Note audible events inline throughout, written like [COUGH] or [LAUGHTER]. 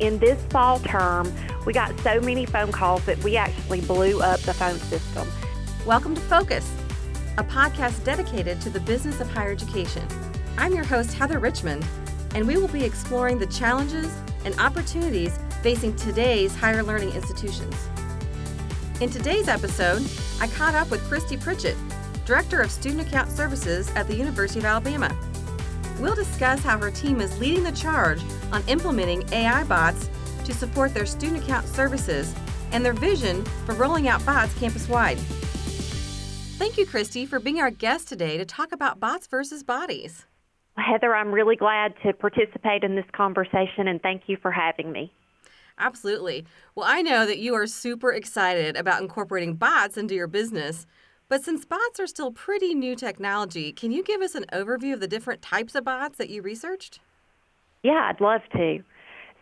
in this fall term, we got so many phone calls that we actually blew up the phone system. Welcome to Focus, a podcast dedicated to the business of higher education. I'm your host, Heather Richmond, and we will be exploring the challenges and opportunities facing today's higher learning institutions. In today's episode, I caught up with Christy Pritchett, Director of Student Account Services at the University of Alabama. We'll discuss how her team is leading the charge on implementing AI bots to support their student account services and their vision for rolling out bots campus wide. Thank you, Christy, for being our guest today to talk about bots versus bodies. Heather, I'm really glad to participate in this conversation and thank you for having me. Absolutely. Well, I know that you are super excited about incorporating bots into your business. But since bots are still pretty new technology, can you give us an overview of the different types of bots that you researched? Yeah, I'd love to.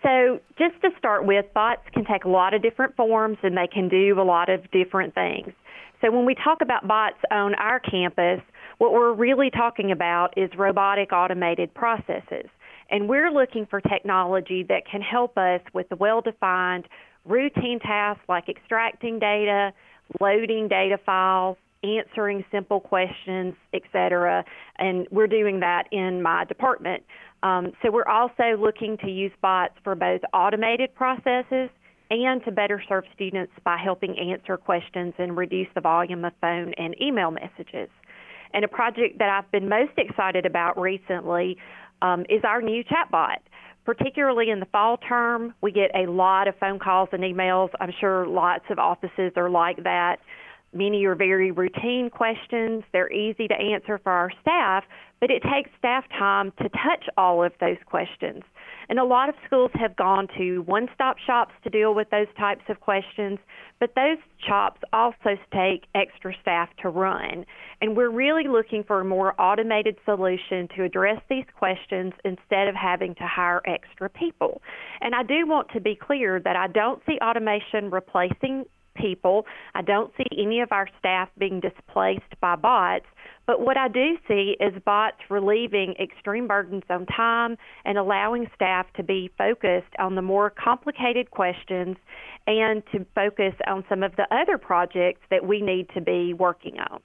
So, just to start with, bots can take a lot of different forms and they can do a lot of different things. So, when we talk about bots on our campus, what we're really talking about is robotic automated processes. And we're looking for technology that can help us with the well defined routine tasks like extracting data, loading data files, answering simple questions, etc. And we're doing that in my department. Um, so we're also looking to use bots for both automated processes and to better serve students by helping answer questions and reduce the volume of phone and email messages. And a project that I've been most excited about recently um, is our new chatbot particularly in the fall term, we get a lot of phone calls and emails. I'm sure lots of offices are like that. Many are very routine questions. They're easy to answer for our staff, but it takes staff time to touch all of those questions. And a lot of schools have gone to one stop shops to deal with those types of questions, but those shops also take extra staff to run. And we're really looking for a more automated solution to address these questions instead of having to hire extra people. And I do want to be clear that I don't see automation replacing people. I don't see any of our staff being displaced by bots. But what I do see is bots relieving extreme burdens on time and allowing staff to be focused on the more complicated questions and to focus on some of the other projects that we need to be working on.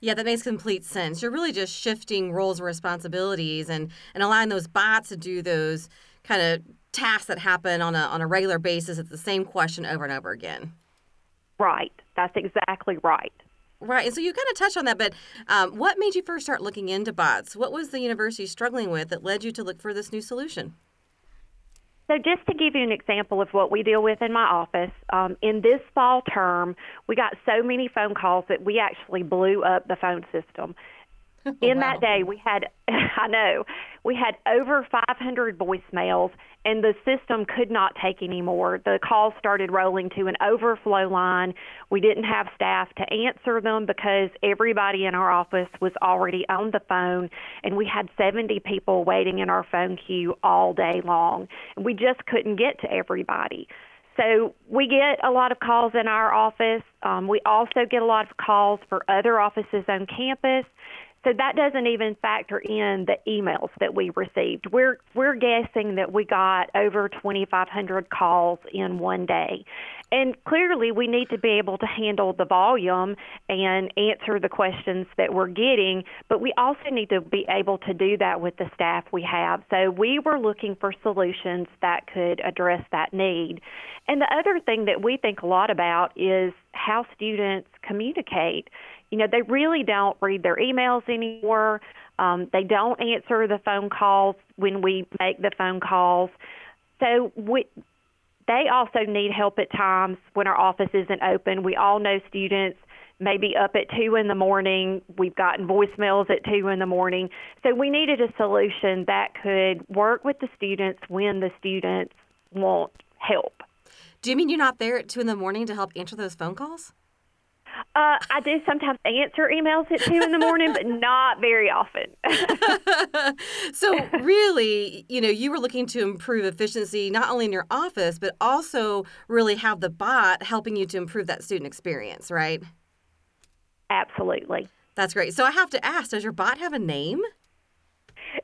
Yeah, that makes complete sense. You're really just shifting roles and responsibilities and, and allowing those bots to do those kind of tasks that happen on a on a regular basis. It's the same question over and over again. Right. That's exactly right. Right. And so you kind of touched on that, but um, what made you first start looking into bots? What was the university struggling with that led you to look for this new solution? So, just to give you an example of what we deal with in my office, um, in this fall term, we got so many phone calls that we actually blew up the phone system. [LAUGHS] in wow. that day, we had, [LAUGHS] I know, we had over 500 voicemails, and the system could not take anymore. The calls started rolling to an overflow line. We didn't have staff to answer them because everybody in our office was already on the phone, and we had 70 people waiting in our phone queue all day long. And we just couldn't get to everybody. So we get a lot of calls in our office. Um, we also get a lot of calls for other offices on campus. So that doesn't even factor in the emails that we received. We're we're guessing that we got over 2500 calls in one day. And clearly we need to be able to handle the volume and answer the questions that we're getting, but we also need to be able to do that with the staff we have. So we were looking for solutions that could address that need. And the other thing that we think a lot about is how students communicate you know, they really don't read their emails anymore. Um, they don't answer the phone calls when we make the phone calls. So we, they also need help at times when our office isn't open. We all know students maybe up at two in the morning. We've gotten voicemails at two in the morning. So we needed a solution that could work with the students when the students want help. Do you mean you're not there at two in the morning to help answer those phone calls? Uh, I do sometimes answer emails at two in the morning, but not very often. [LAUGHS] so, really, you know, you were looking to improve efficiency not only in your office, but also really have the bot helping you to improve that student experience, right? Absolutely. That's great. So, I have to ask does your bot have a name?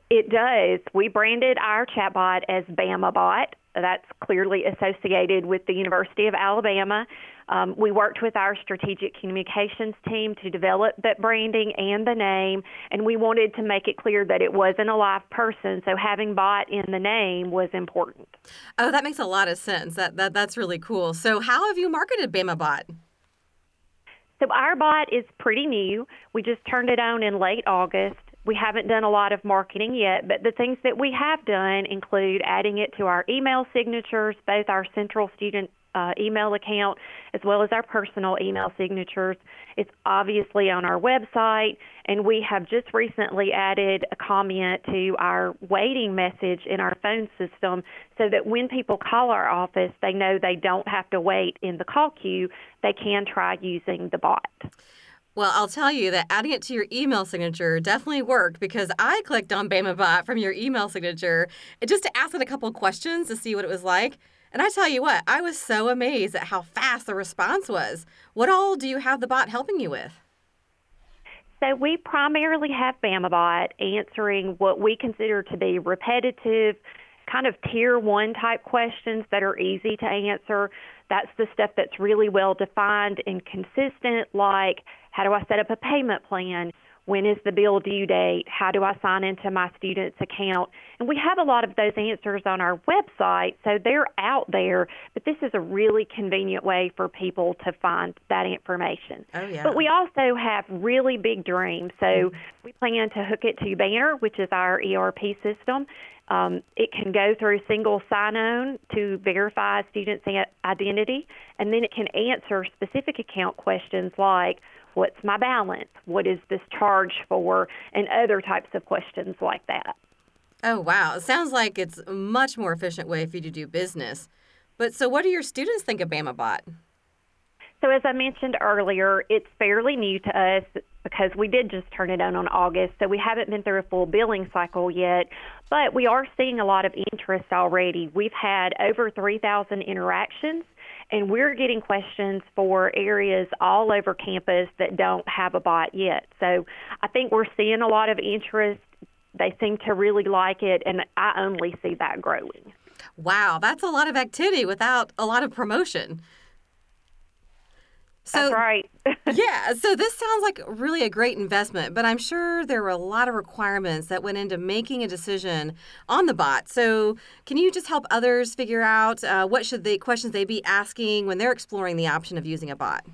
It does. We branded our chatbot as BamaBot. That's clearly associated with the University of Alabama. Um, we worked with our strategic communications team to develop that branding and the name, and we wanted to make it clear that it wasn't a live person, so having bot in the name was important. Oh, that makes a lot of sense. That, that That's really cool. So, how have you marketed BamaBot? So, our bot is pretty new. We just turned it on in late August. We haven't done a lot of marketing yet, but the things that we have done include adding it to our email signatures, both our central student uh, email account as well as our personal email signatures. It's obviously on our website, and we have just recently added a comment to our waiting message in our phone system so that when people call our office, they know they don't have to wait in the call queue. They can try using the bot. Well, I'll tell you that adding it to your email signature definitely worked because I clicked on BamaBot from your email signature just to ask it a couple questions to see what it was like. And I tell you what, I was so amazed at how fast the response was. What all do you have the bot helping you with? So we primarily have BamaBot answering what we consider to be repetitive, kind of tier one type questions that are easy to answer. That's the stuff that's really well defined and consistent, like how do I set up a payment plan? When is the bill due date? How do I sign into my student's account? And we have a lot of those answers on our website, so they're out there, but this is a really convenient way for people to find that information. Oh, yeah. But we also have really big dreams. So mm-hmm. we plan to hook it to Banner, which is our ERP system. Um, it can go through single sign on to verify a student's identity, and then it can answer specific account questions like, What's my balance? What is this charge for? And other types of questions like that. Oh, wow. It sounds like it's a much more efficient way for you to do business. But so, what do your students think of BamaBot? So, as I mentioned earlier, it's fairly new to us because we did just turn it on on August, so we haven't been through a full billing cycle yet. But we are seeing a lot of interest already. We've had over 3,000 interactions and we're getting questions for areas all over campus that don't have a bot yet. So I think we're seeing a lot of interest. They seem to really like it, and I only see that growing. Wow, that's a lot of activity without a lot of promotion. So, That's right. Yeah. So this sounds like really a great investment, but I'm sure there were a lot of requirements that went into making a decision on the bot. So can you just help others figure out uh, what should the questions they be asking when they're exploring the option of using a bot?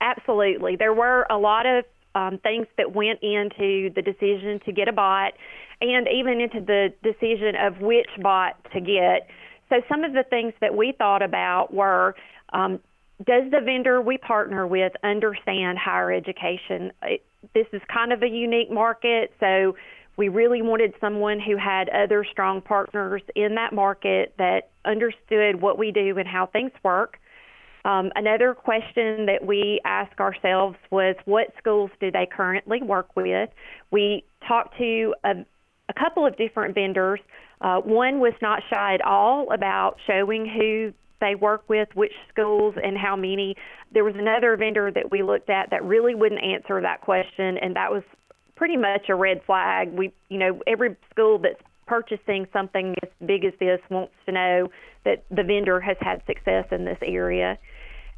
Absolutely. There were a lot of um, things that went into the decision to get a bot and even into the decision of which bot to get. So some of the things that we thought about were um, does the vendor we partner with understand higher education? It, this is kind of a unique market, so we really wanted someone who had other strong partners in that market that understood what we do and how things work. Um, another question that we asked ourselves was what schools do they currently work with? We talked to a, a couple of different vendors. Uh, one was not shy at all about showing who they work with, which schools, and how many. There was another vendor that we looked at that really wouldn't answer that question, and that was pretty much a red flag. We, you know, every school that's purchasing something as big as this wants to know that the vendor has had success in this area.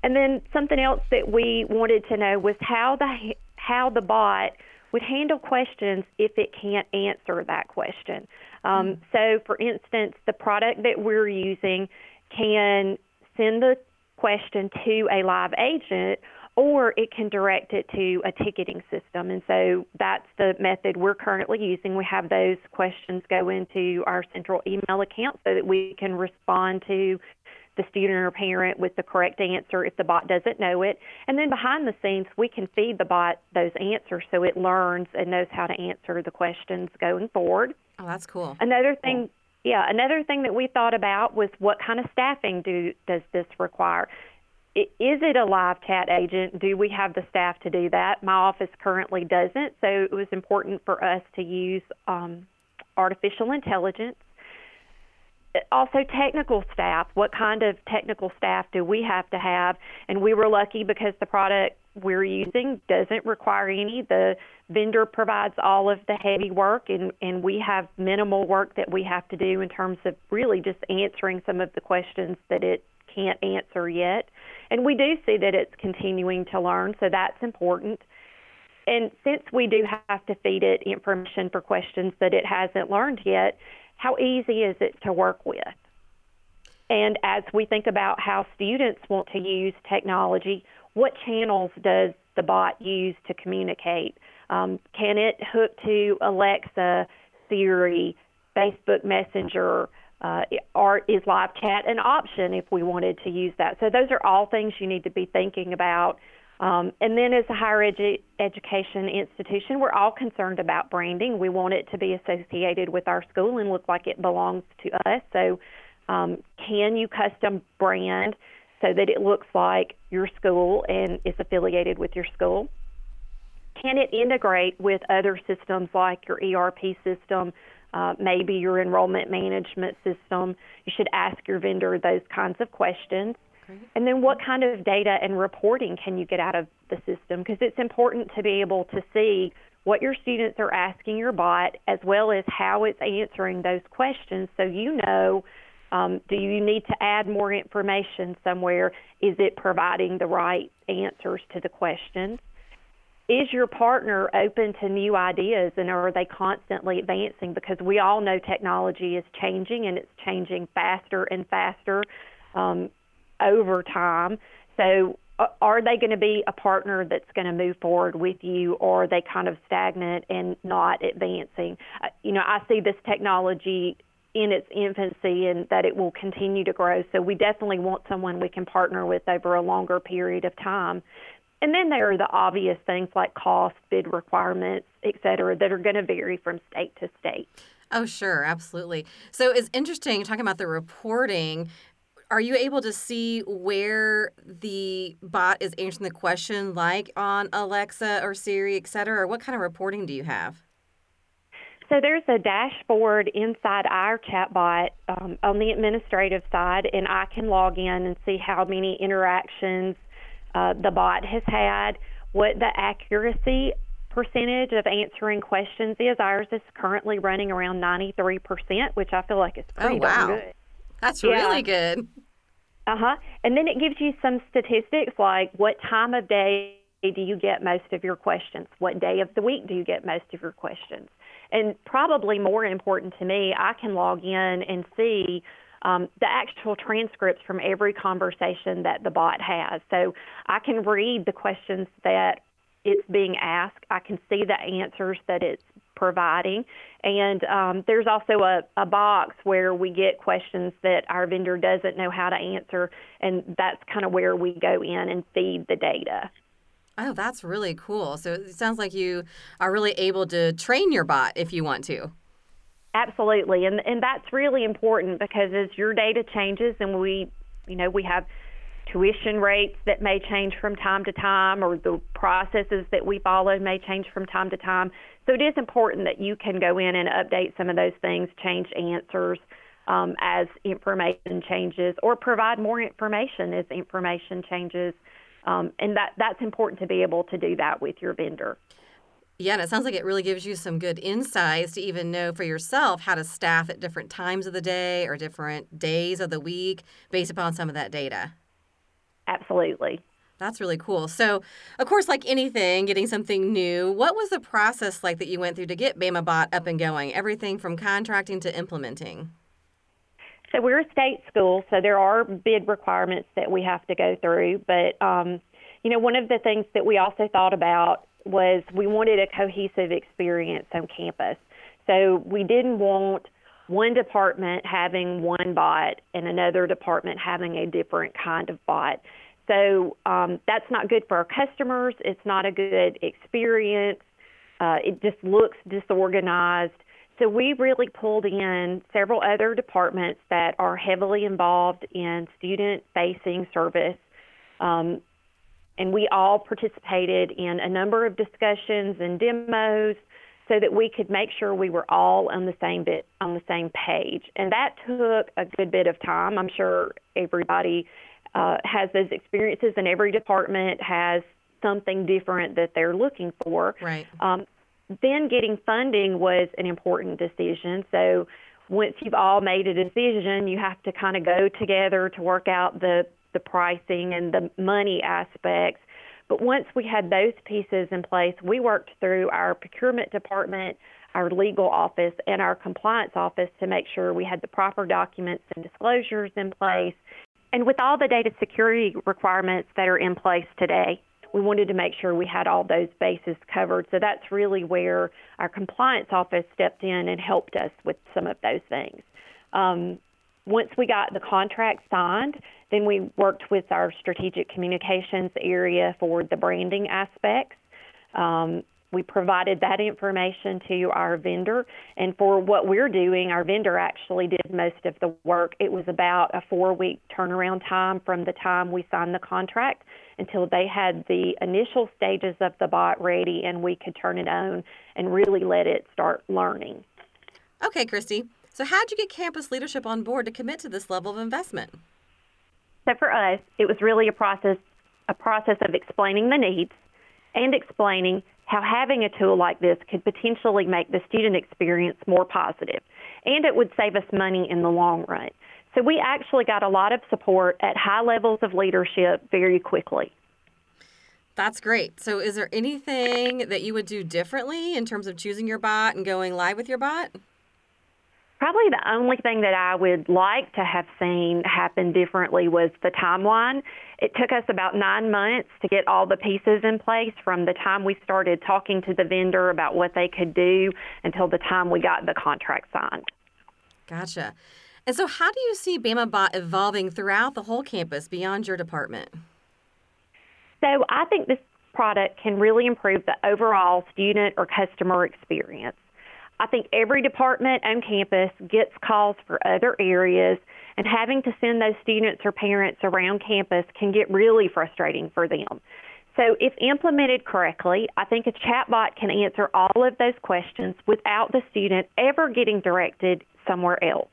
And then something else that we wanted to know was how the how the bot would handle questions if it can't answer that question. Um, mm-hmm. So, for instance, the product that we're using can send the question to a live agent or it can direct it to a ticketing system. And so that's the method we're currently using. We have those questions go into our central email account so that we can respond to the student or parent with the correct answer if the bot doesn't know it. And then behind the scenes, we can feed the bot those answers so it learns and knows how to answer the questions going forward. Oh, that's cool. Another thing yeah, another thing that we thought about was what kind of staffing do does this require? Is it a live chat agent? Do we have the staff to do that? My office currently doesn't, so it was important for us to use um, artificial intelligence. Also, technical staff. What kind of technical staff do we have to have? And we were lucky because the product we're using doesn't require any. The vendor provides all of the heavy work, and, and we have minimal work that we have to do in terms of really just answering some of the questions that it can't answer yet. And we do see that it's continuing to learn, so that's important. And since we do have to feed it information for questions that it hasn't learned yet, how easy is it to work with? And as we think about how students want to use technology, what channels does the bot use to communicate? Um, can it hook to Alexa, Siri, Facebook Messenger, uh, or is live chat an option if we wanted to use that? So those are all things you need to be thinking about. Um, and then, as a higher edu- education institution, we're all concerned about branding. We want it to be associated with our school and look like it belongs to us. So, um, can you custom brand so that it looks like your school and is affiliated with your school? Can it integrate with other systems like your ERP system, uh, maybe your enrollment management system? You should ask your vendor those kinds of questions. And then, what kind of data and reporting can you get out of the system? Because it's important to be able to see what your students are asking your bot, as well as how it's answering those questions, so you know. Um, do you need to add more information somewhere? Is it providing the right answers to the questions? is your partner open to new ideas and are they constantly advancing? Because we all know technology is changing and it's changing faster and faster um, over time. So, uh, are they going to be a partner that's going to move forward with you, or are they kind of stagnant and not advancing? Uh, you know, I see this technology in its infancy and that it will continue to grow. So we definitely want someone we can partner with over a longer period of time. And then there are the obvious things like cost, bid requirements, et cetera, that are going to vary from state to state. Oh, sure, absolutely. So it's interesting talking about the reporting. Are you able to see where the bot is answering the question, like on Alexa or Siri, et cetera? Or what kind of reporting do you have? So there's a dashboard inside our chatbot um, on the administrative side, and I can log in and see how many interactions uh, the bot has had, what the accuracy percentage of answering questions is. Ours is currently running around 93%, which I feel like is pretty oh, wow. good. That's yeah. really good. Uh huh. And then it gives you some statistics like what time of day do you get most of your questions? What day of the week do you get most of your questions? And probably more important to me, I can log in and see um, the actual transcripts from every conversation that the bot has. So I can read the questions that it's being asked. I can see the answers that it's providing. And um, there's also a, a box where we get questions that our vendor doesn't know how to answer, and that's kind of where we go in and feed the data. Oh, that's really cool. So it sounds like you are really able to train your bot if you want to. Absolutely, and and that's really important because as your data changes, and we, you know, we have tuition rates that may change from time to time, or the processes that we follow may change from time to time. So it is important that you can go in and update some of those things, change answers um, as information changes, or provide more information as information changes. Um, and that that's important to be able to do that with your vendor. Yeah, and it sounds like it really gives you some good insights to even know for yourself how to staff at different times of the day or different days of the week based upon some of that data. Absolutely. That's really cool. So, of course, like anything, getting something new, what was the process like that you went through to get BamaBot up and going? Everything from contracting to implementing. So we're a state school, so there are bid requirements that we have to go through. But um, you know, one of the things that we also thought about was we wanted a cohesive experience on campus. So we didn't want one department having one bot and another department having a different kind of bot. So um, that's not good for our customers. It's not a good experience. Uh, it just looks disorganized. So we really pulled in several other departments that are heavily involved in student facing service. Um, and we all participated in a number of discussions and demos so that we could make sure we were all on the same bit on the same page. And that took a good bit of time. I'm sure everybody uh, has those experiences, and every department has something different that they're looking for. Right. Um, then getting funding was an important decision. So once you've all made a decision, you have to kind of go together to work out the the pricing and the money aspects. But once we had those pieces in place, we worked through our procurement department, our legal office, and our compliance office to make sure we had the proper documents and disclosures in place. And with all the data security requirements that are in place today, we wanted to make sure we had all those bases covered. So that's really where our compliance office stepped in and helped us with some of those things. Um, once we got the contract signed, then we worked with our strategic communications area for the branding aspects. Um, we provided that information to our vendor. And for what we're doing, our vendor actually did most of the work. It was about a four week turnaround time from the time we signed the contract until they had the initial stages of the bot ready and we could turn it on and really let it start learning. Okay, Christy. So, how'd you get campus leadership on board to commit to this level of investment? So, for us, it was really a process a process of explaining the needs and explaining how having a tool like this could potentially make the student experience more positive, and it would save us money in the long run. So we actually got a lot of support at high levels of leadership very quickly. That's great. So, is there anything that you would do differently in terms of choosing your bot and going live with your bot? Probably the only thing that I would like to have seen happen differently was the timeline. It took us about nine months to get all the pieces in place from the time we started talking to the vendor about what they could do until the time we got the contract signed. Gotcha. And so, how do you see Bama Bot evolving throughout the whole campus beyond your department? So, I think this product can really improve the overall student or customer experience. I think every department on campus gets calls for other areas, and having to send those students or parents around campus can get really frustrating for them. So, if implemented correctly, I think a chatbot can answer all of those questions without the student ever getting directed somewhere else.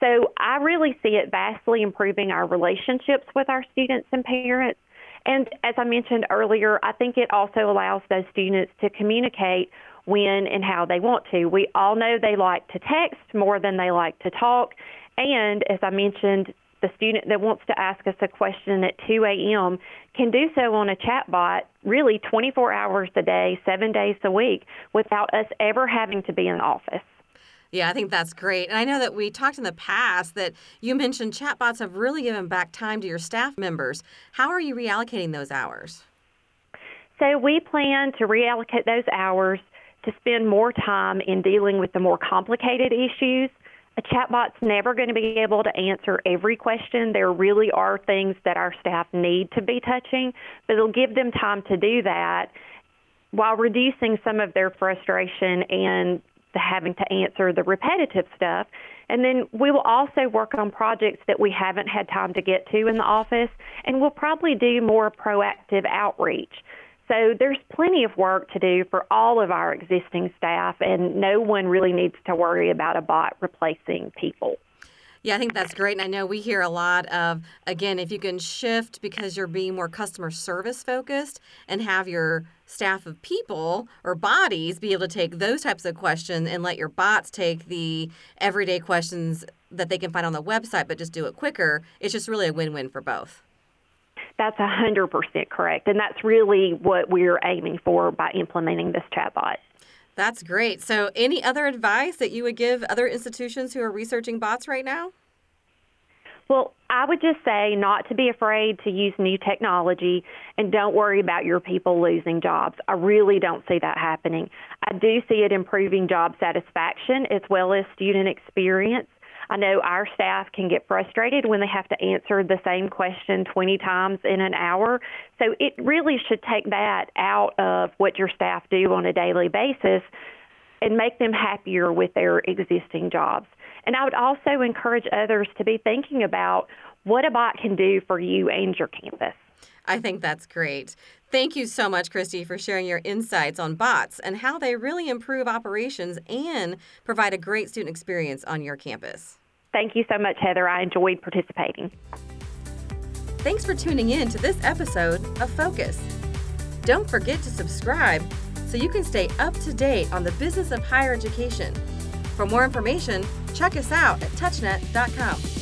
So, I really see it vastly improving our relationships with our students and parents. And as I mentioned earlier, I think it also allows those students to communicate when and how they want to. We all know they like to text more than they like to talk. And as I mentioned, the student that wants to ask us a question at 2 a.m. can do so on a chat bot really 24 hours a day, seven days a week, without us ever having to be in office. Yeah, I think that's great. And I know that we talked in the past that you mentioned chatbots have really given back time to your staff members. How are you reallocating those hours? So we plan to reallocate those hours to spend more time in dealing with the more complicated issues. A chatbot's never going to be able to answer every question. There really are things that our staff need to be touching, but it'll give them time to do that while reducing some of their frustration and having to answer the repetitive stuff. And then we will also work on projects that we haven't had time to get to in the office, and we'll probably do more proactive outreach. So there's plenty of work to do for all of our existing staff, and no one really needs to worry about a bot replacing people. Yeah, I think that's great. And I know we hear a lot of, again, if you can shift because you're being more customer service focused and have your staff of people or bodies be able to take those types of questions and let your bots take the everyday questions that they can find on the website, but just do it quicker, it's just really a win win for both. That's 100% correct. And that's really what we're aiming for by implementing this chatbot. That's great. So, any other advice that you would give other institutions who are researching bots right now? Well, I would just say not to be afraid to use new technology and don't worry about your people losing jobs. I really don't see that happening. I do see it improving job satisfaction as well as student experience. I know our staff can get frustrated when they have to answer the same question 20 times in an hour. So it really should take that out of what your staff do on a daily basis and make them happier with their existing jobs. And I would also encourage others to be thinking about what a bot can do for you and your campus. I think that's great. Thank you so much, Christy, for sharing your insights on bots and how they really improve operations and provide a great student experience on your campus. Thank you so much, Heather. I enjoyed participating. Thanks for tuning in to this episode of Focus. Don't forget to subscribe so you can stay up to date on the business of higher education. For more information, check us out at touchnet.com.